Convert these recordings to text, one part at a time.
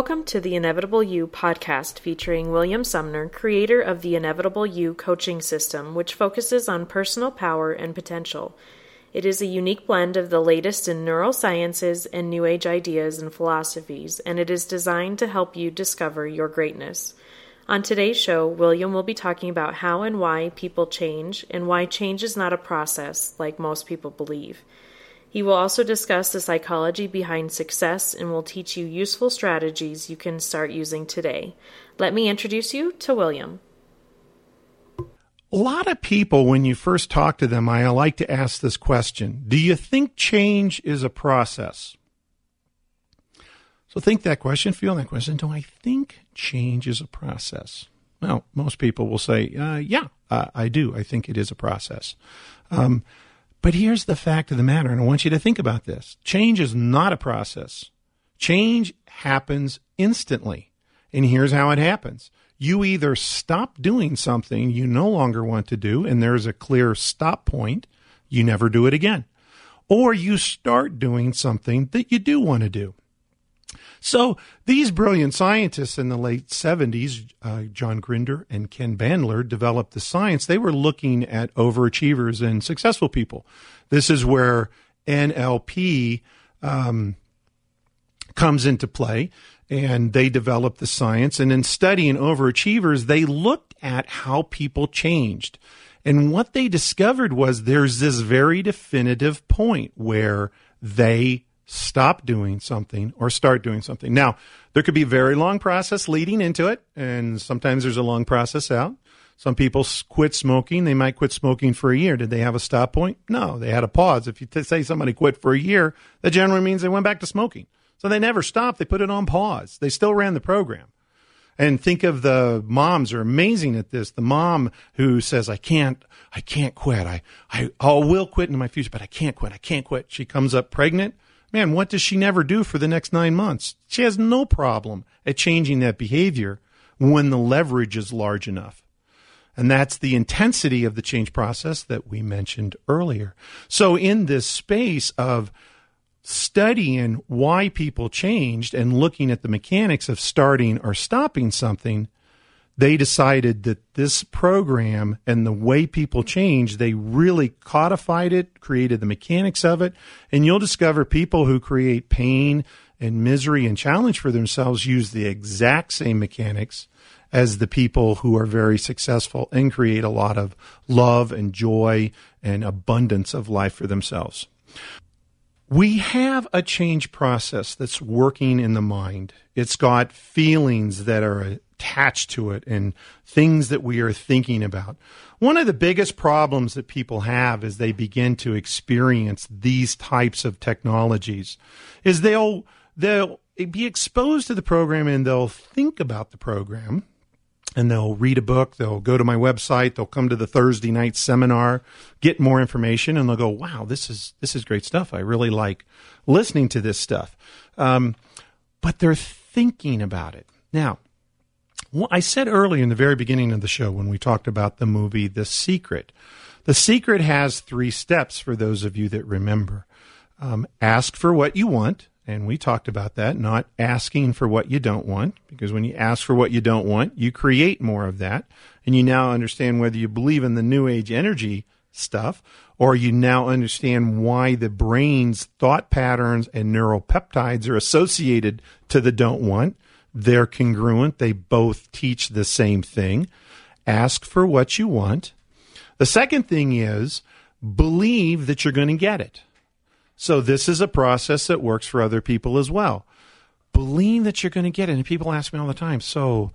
Welcome to the Inevitable You podcast featuring William Sumner, creator of the Inevitable You coaching system, which focuses on personal power and potential. It is a unique blend of the latest in neurosciences and New Age ideas and philosophies, and it is designed to help you discover your greatness. On today's show, William will be talking about how and why people change and why change is not a process like most people believe. He will also discuss the psychology behind success and will teach you useful strategies you can start using today. Let me introduce you to William. A lot of people, when you first talk to them, I like to ask this question Do you think change is a process? So think that question, feel that question. Do I think change is a process? Well, most people will say, uh, yeah, uh, I do. I think it is a process. Um, but here's the fact of the matter, and I want you to think about this change is not a process, change happens instantly. And here's how it happens you either stop doing something you no longer want to do, and there's a clear stop point, you never do it again, or you start doing something that you do want to do. So these brilliant scientists in the late 70s, uh, John Grinder and Ken Bandler, developed the science. They were looking at overachievers and successful people. This is where NLP um, comes into play, and they developed the science. And in studying overachievers, they looked at how people changed. And what they discovered was there's this very definitive point where they stop doing something or start doing something. Now, there could be a very long process leading into it, and sometimes there's a long process out. Some people quit smoking. They might quit smoking for a year. Did they have a stop point? No, they had a pause. If you t- say somebody quit for a year, that generally means they went back to smoking. So they never stopped. They put it on pause. They still ran the program. And think of the moms are amazing at this. The mom who says, I can't, I can't quit. I, I, oh, I will quit in my future, but I can't quit. I can't quit. She comes up pregnant Man, what does she never do for the next nine months? She has no problem at changing that behavior when the leverage is large enough. And that's the intensity of the change process that we mentioned earlier. So, in this space of studying why people changed and looking at the mechanics of starting or stopping something, they decided that this program and the way people change, they really codified it, created the mechanics of it. And you'll discover people who create pain and misery and challenge for themselves use the exact same mechanics as the people who are very successful and create a lot of love and joy and abundance of life for themselves. We have a change process that's working in the mind. It's got feelings that are attached to it and things that we are thinking about. One of the biggest problems that people have as they begin to experience these types of technologies is they'll they'll be exposed to the program and they'll think about the program and they'll read a book, they'll go to my website, they'll come to the Thursday night seminar, get more information, and they'll go, "Wow, this is this is great stuff. I really like listening to this stuff." Um, but they're thinking about it now. Well, I said earlier in the very beginning of the show when we talked about the movie The Secret. The Secret has three steps for those of you that remember. Um, ask for what you want, and we talked about that, not asking for what you don't want, because when you ask for what you don't want, you create more of that. And you now understand whether you believe in the New Age energy stuff, or you now understand why the brain's thought patterns and neuropeptides are associated to the don't want. They're congruent. They both teach the same thing. Ask for what you want. The second thing is believe that you're going to get it. So this is a process that works for other people as well. Believe that you're going to get it. And people ask me all the time, so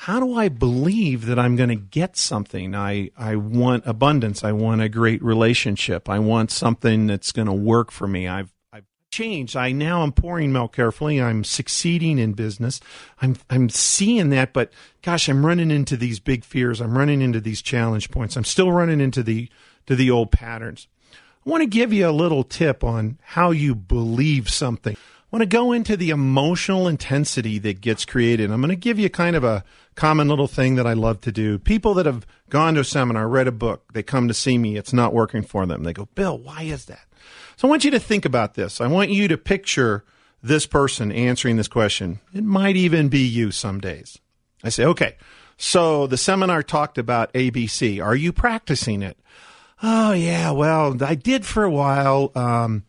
how do I believe that I'm going to get something? I, I want abundance. I want a great relationship. I want something that's going to work for me. I've changed. I now am pouring milk carefully. I'm succeeding in business. I'm I'm seeing that, but gosh, I'm running into these big fears. I'm running into these challenge points. I'm still running into the to the old patterns. I want to give you a little tip on how you believe something. Want to go into the emotional intensity that gets created. I'm going to give you kind of a common little thing that I love to do. People that have gone to a seminar, read a book, they come to see me, it's not working for them. They go, Bill, why is that? So I want you to think about this. I want you to picture this person answering this question. It might even be you some days. I say, okay, so the seminar talked about ABC. Are you practicing it? Oh, yeah, well, I did for a while, um,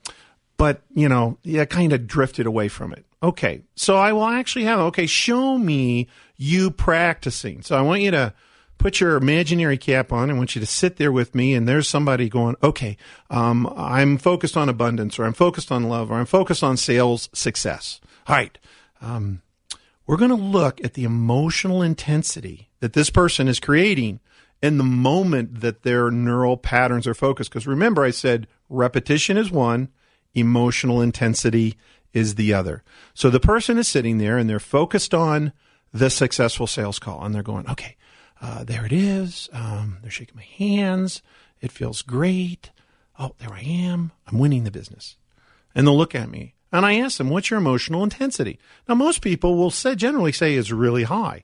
but, you know, yeah, kind of drifted away from it. Okay, so I will actually have, okay, show me you practicing. So I want you to put your imaginary cap on. I want you to sit there with me, and there's somebody going, okay, um, I'm focused on abundance, or I'm focused on love, or I'm focused on sales success. All right. Um, we're going to look at the emotional intensity that this person is creating in the moment that their neural patterns are focused. Because remember, I said repetition is one, emotional intensity is the other. So the person is sitting there and they're focused on the successful sales call and they're going, okay, uh, there it is. Um, they're shaking my hands. It feels great. Oh, there I am. I'm winning the business. And they'll look at me and I ask them, what's your emotional intensity? Now, most people will say, generally say is really high.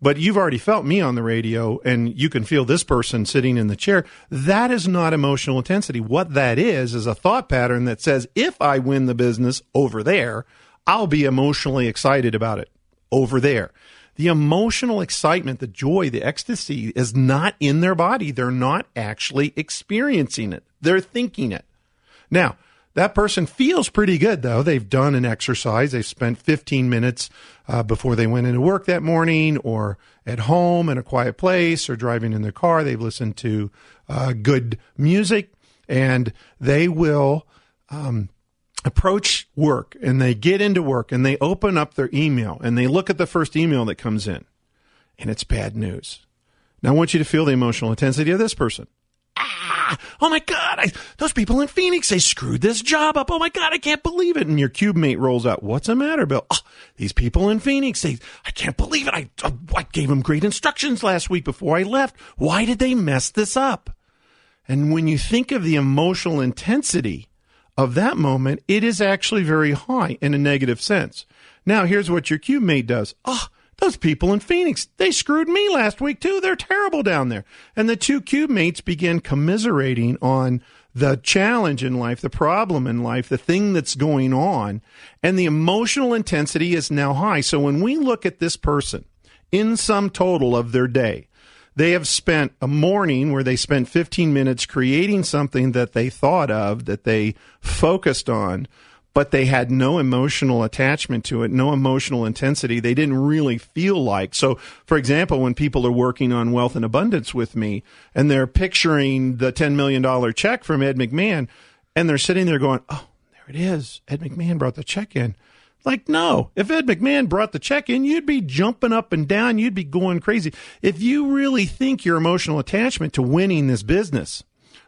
But you've already felt me on the radio and you can feel this person sitting in the chair. That is not emotional intensity. What that is, is a thought pattern that says, if I win the business over there, I'll be emotionally excited about it over there. The emotional excitement, the joy, the ecstasy is not in their body. They're not actually experiencing it. They're thinking it. Now, that person feels pretty good though. They've done an exercise. They've spent 15 minutes uh, before they went into work that morning or at home in a quiet place or driving in their car. They've listened to uh, good music and they will um, approach work and they get into work and they open up their email and they look at the first email that comes in and it's bad news. Now I want you to feel the emotional intensity of this person ah, oh my God, I, those people in Phoenix, they screwed this job up. Oh my God, I can't believe it. And your cube mate rolls out, what's the matter, Bill? Oh, these people in Phoenix, they, I can't believe it. I, I gave them great instructions last week before I left. Why did they mess this up? And when you think of the emotional intensity of that moment, it is actually very high in a negative sense. Now, here's what your cube mate does. Oh, those people in Phoenix, they screwed me last week too. They're terrible down there. And the two cube mates begin commiserating on the challenge in life, the problem in life, the thing that's going on. And the emotional intensity is now high. So when we look at this person in sum total of their day, they have spent a morning where they spent 15 minutes creating something that they thought of, that they focused on, but they had no emotional attachment to it, no emotional intensity. They didn't really feel like. So, for example, when people are working on wealth and abundance with me and they're picturing the $10 million check from Ed McMahon and they're sitting there going, Oh, there it is. Ed McMahon brought the check in. Like, no, if Ed McMahon brought the check in, you'd be jumping up and down. You'd be going crazy. If you really think your emotional attachment to winning this business,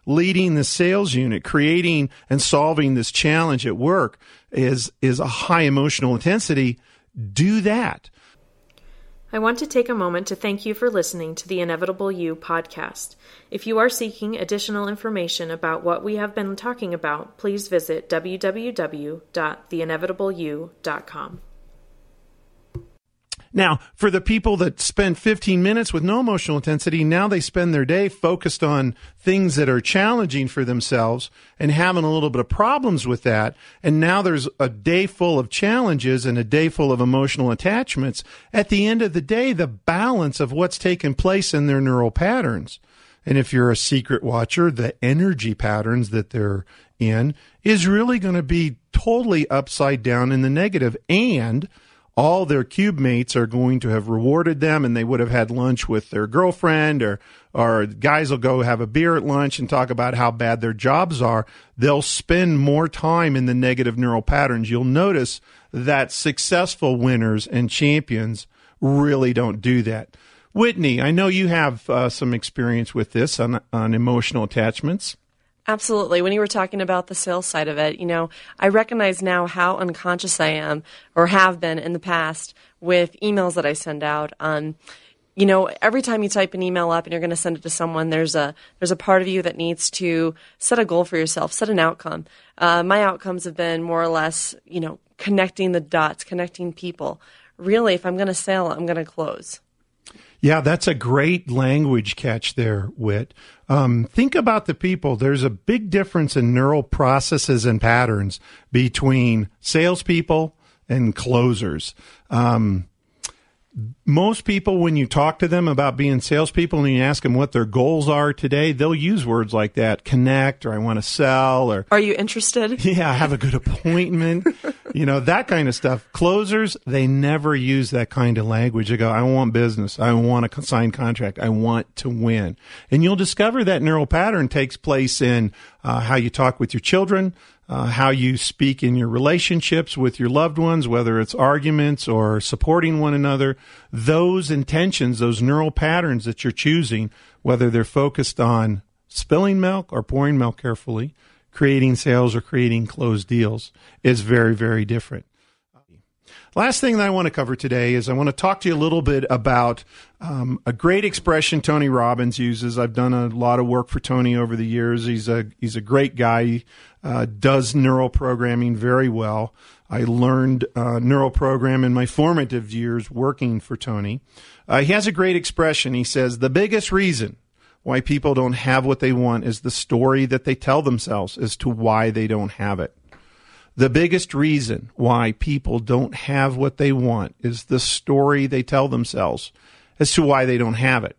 leading the sales unit, creating and solving this challenge at work is, is a high emotional intensity. Do that. I want to take a moment to thank you for listening to the Inevitable You podcast. If you are seeking additional information about what we have been talking about, please visit www.theinevitableyou.com. Now, for the people that spend 15 minutes with no emotional intensity, now they spend their day focused on things that are challenging for themselves and having a little bit of problems with that. And now there's a day full of challenges and a day full of emotional attachments. At the end of the day, the balance of what's taken place in their neural patterns. And if you're a secret watcher, the energy patterns that they're in is really going to be totally upside down in the negative and all their cube mates are going to have rewarded them and they would have had lunch with their girlfriend or or guys will go have a beer at lunch and talk about how bad their jobs are. They'll spend more time in the negative neural patterns. You'll notice that successful winners and champions really don't do that. Whitney i know you have uh, some experience with this on on emotional attachments Absolutely. When you were talking about the sales side of it, you know, I recognize now how unconscious I am or have been in the past with emails that I send out. Um, you know, every time you type an email up and you're going to send it to someone, there's a there's a part of you that needs to set a goal for yourself, set an outcome. Uh, my outcomes have been more or less, you know, connecting the dots, connecting people. Really, if I'm going to sell, I'm going to close. Yeah, that's a great language catch there, Whit. Um, think about the people. There's a big difference in neural processes and patterns between salespeople and closers. Um, most people, when you talk to them about being salespeople and you ask them what their goals are today, they'll use words like that connect or I want to sell or are you interested? Yeah, I have a good appointment, you know, that kind of stuff. Closers, they never use that kind of language. They go, I want business. I want a signed contract. I want to win. And you'll discover that neural pattern takes place in uh, how you talk with your children, uh, how you speak in your relationships with your loved ones, whether it's arguments or supporting one another, those intentions, those neural patterns that you're choosing, whether they're focused on spilling milk or pouring milk carefully, creating sales or creating closed deals, is very, very different. Last thing that I want to cover today is I want to talk to you a little bit about um, a great expression Tony Robbins uses. I've done a lot of work for Tony over the years. He's a he's a great guy. He uh, does neural programming very well. I learned uh, neural program in my formative years working for Tony. Uh, he has a great expression. He says the biggest reason why people don't have what they want is the story that they tell themselves as to why they don't have it. The biggest reason why people don't have what they want is the story they tell themselves as to why they don't have it.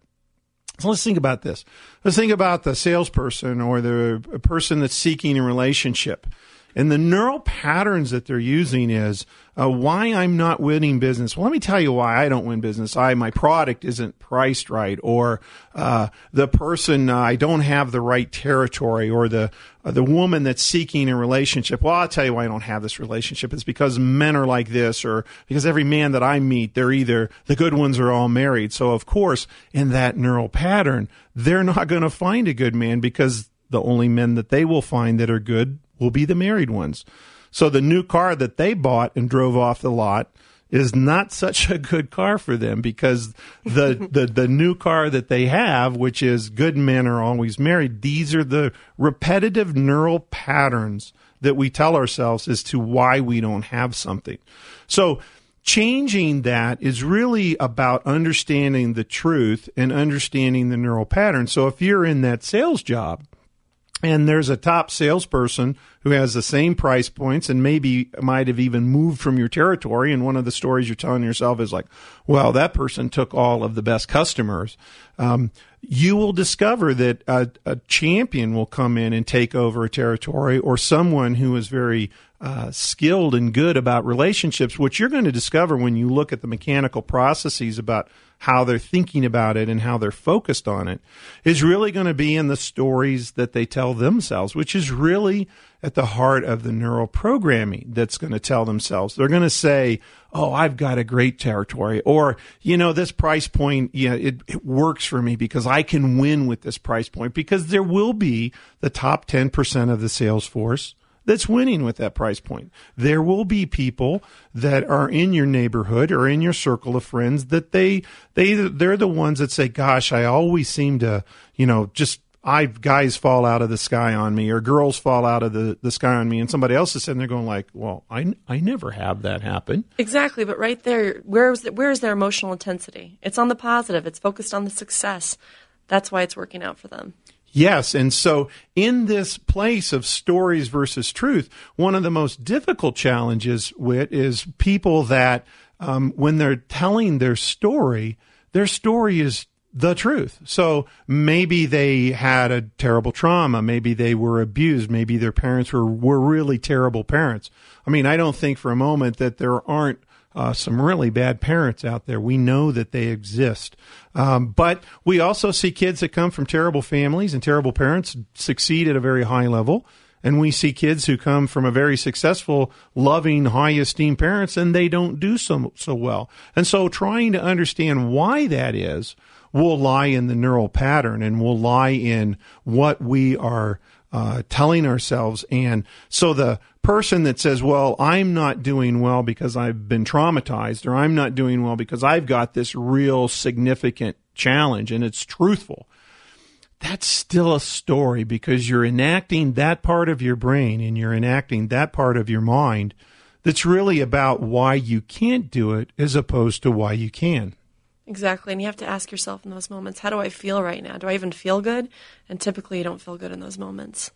So let's think about this. Let's think about the salesperson or the person that's seeking a relationship. And the neural patterns that they're using is uh, why I'm not winning business. Well, let me tell you why I don't win business. I my product isn't priced right, or uh, the person uh, I don't have the right territory, or the uh, the woman that's seeking a relationship. Well, I'll tell you why I don't have this relationship. It's because men are like this, or because every man that I meet, they're either the good ones are all married. So of course, in that neural pattern, they're not going to find a good man because the only men that they will find that are good will be the married ones. So the new car that they bought and drove off the lot is not such a good car for them because the, the, the new car that they have, which is good men are always married, these are the repetitive neural patterns that we tell ourselves as to why we don't have something. So changing that is really about understanding the truth and understanding the neural pattern. So if you're in that sales job, and there's a top salesperson who has the same price points and maybe might have even moved from your territory. And one of the stories you're telling yourself is like, well, that person took all of the best customers. Um, you will discover that a, a, champion will come in and take over a territory or someone who is very uh, skilled and good about relationships. What you're going to discover when you look at the mechanical processes about how they're thinking about it and how they're focused on it is really going to be in the stories that they tell themselves, which is really at the heart of the neural programming that's going to tell themselves. They're going to say, Oh, I've got a great territory or, you know, this price point, yeah, it, it works for me because I can win with this price point because there will be the top 10% of the sales force that's winning with that price point. There will be people that are in your neighborhood or in your circle of friends that they they they're the ones that say, "Gosh, I always seem to, you know, just I guys fall out of the sky on me or girls fall out of the, the sky on me and somebody else is sitting there going like, well, I, I never have that happen. Exactly. But right there, where's, where is their emotional intensity? It's on the positive. It's focused on the success. That's why it's working out for them. Yes. And so in this place of stories versus truth, one of the most difficult challenges with is people that, um, when they're telling their story, their story is the truth. So maybe they had a terrible trauma. Maybe they were abused. Maybe their parents were, were really terrible parents. I mean, I don't think for a moment that there aren't uh, some really bad parents out there. We know that they exist. Um, but we also see kids that come from terrible families and terrible parents succeed at a very high level. And we see kids who come from a very successful, loving, high esteemed parents and they don't do so, so well. And so trying to understand why that is will lie in the neural pattern and will lie in what we are uh, telling ourselves. And so the person that says, well, I'm not doing well because I've been traumatized or I'm not doing well because I've got this real significant challenge and it's truthful. That's still a story because you're enacting that part of your brain and you're enacting that part of your mind that's really about why you can't do it as opposed to why you can. Exactly. And you have to ask yourself in those moments, how do I feel right now? Do I even feel good? And typically you don't feel good in those moments.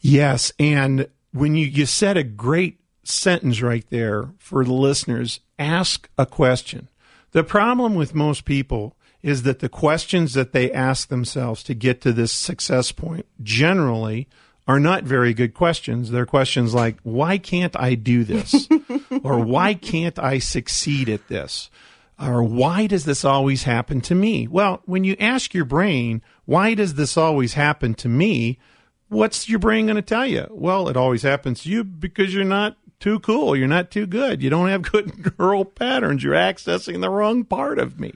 Yes. And when you, you said a great sentence right there for the listeners ask a question. The problem with most people is that the questions that they ask themselves to get to this success point generally are not very good questions. They're questions like, why can't I do this? or why can't I succeed at this? Or why does this always happen to me? Well, when you ask your brain, why does this always happen to me? What's your brain going to tell you? Well, it always happens to you because you're not too cool. You're not too good. You don't have good neural patterns. You're accessing the wrong part of me.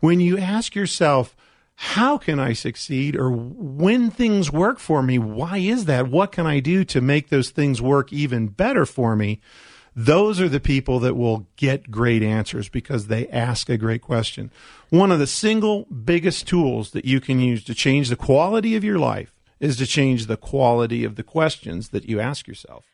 When you ask yourself, how can I succeed? Or when things work for me, why is that? What can I do to make those things work even better for me? Those are the people that will get great answers because they ask a great question. One of the single biggest tools that you can use to change the quality of your life is to change the quality of the questions that you ask yourself.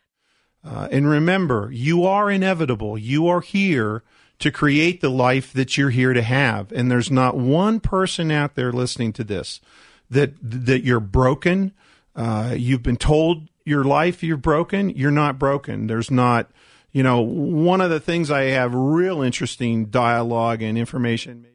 Uh, and remember, you are inevitable. You are here to create the life that you're here to have. And there's not one person out there listening to this that that you're broken. Uh, you've been told your life you're broken. You're not broken. There's not, you know, one of the things I have real interesting dialogue and information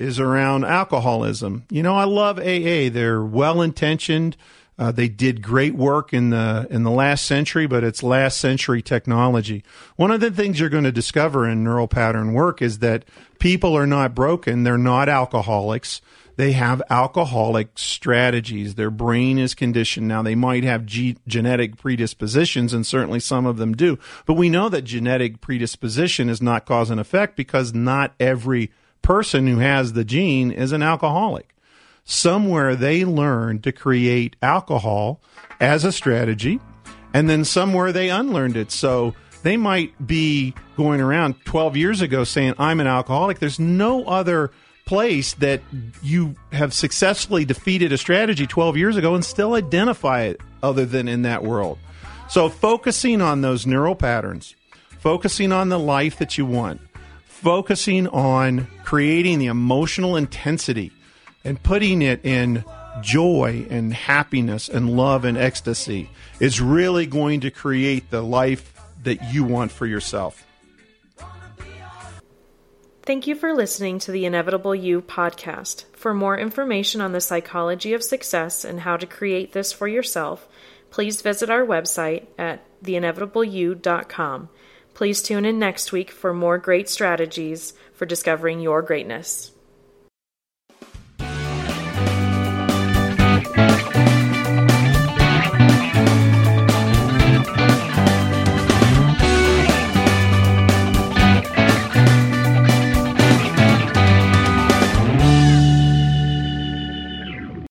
is around alcoholism. You know, I love AA. They're well intentioned. Uh, they did great work in the in the last century, but it's last century technology. One of the things you're going to discover in neural pattern work is that people are not broken; they're not alcoholics. They have alcoholic strategies. Their brain is conditioned. Now, they might have ge- genetic predispositions, and certainly some of them do. But we know that genetic predisposition is not cause and effect because not every person who has the gene is an alcoholic somewhere they learned to create alcohol as a strategy, and then somewhere they unlearned it. So they might be going around 12 years ago saying, I'm an alcoholic. There's no other place that you have successfully defeated a strategy 12 years ago and still identify it other than in that world. So focusing on those neural patterns, focusing on the life that you want, focusing on creating the emotional intensity and putting it in joy and happiness and love and ecstasy is really going to create the life that you want for yourself. Thank you for listening to the Inevitable You podcast. For more information on the psychology of success and how to create this for yourself, please visit our website at theinevitableyou.com. Please tune in next week for more great strategies for discovering your greatness.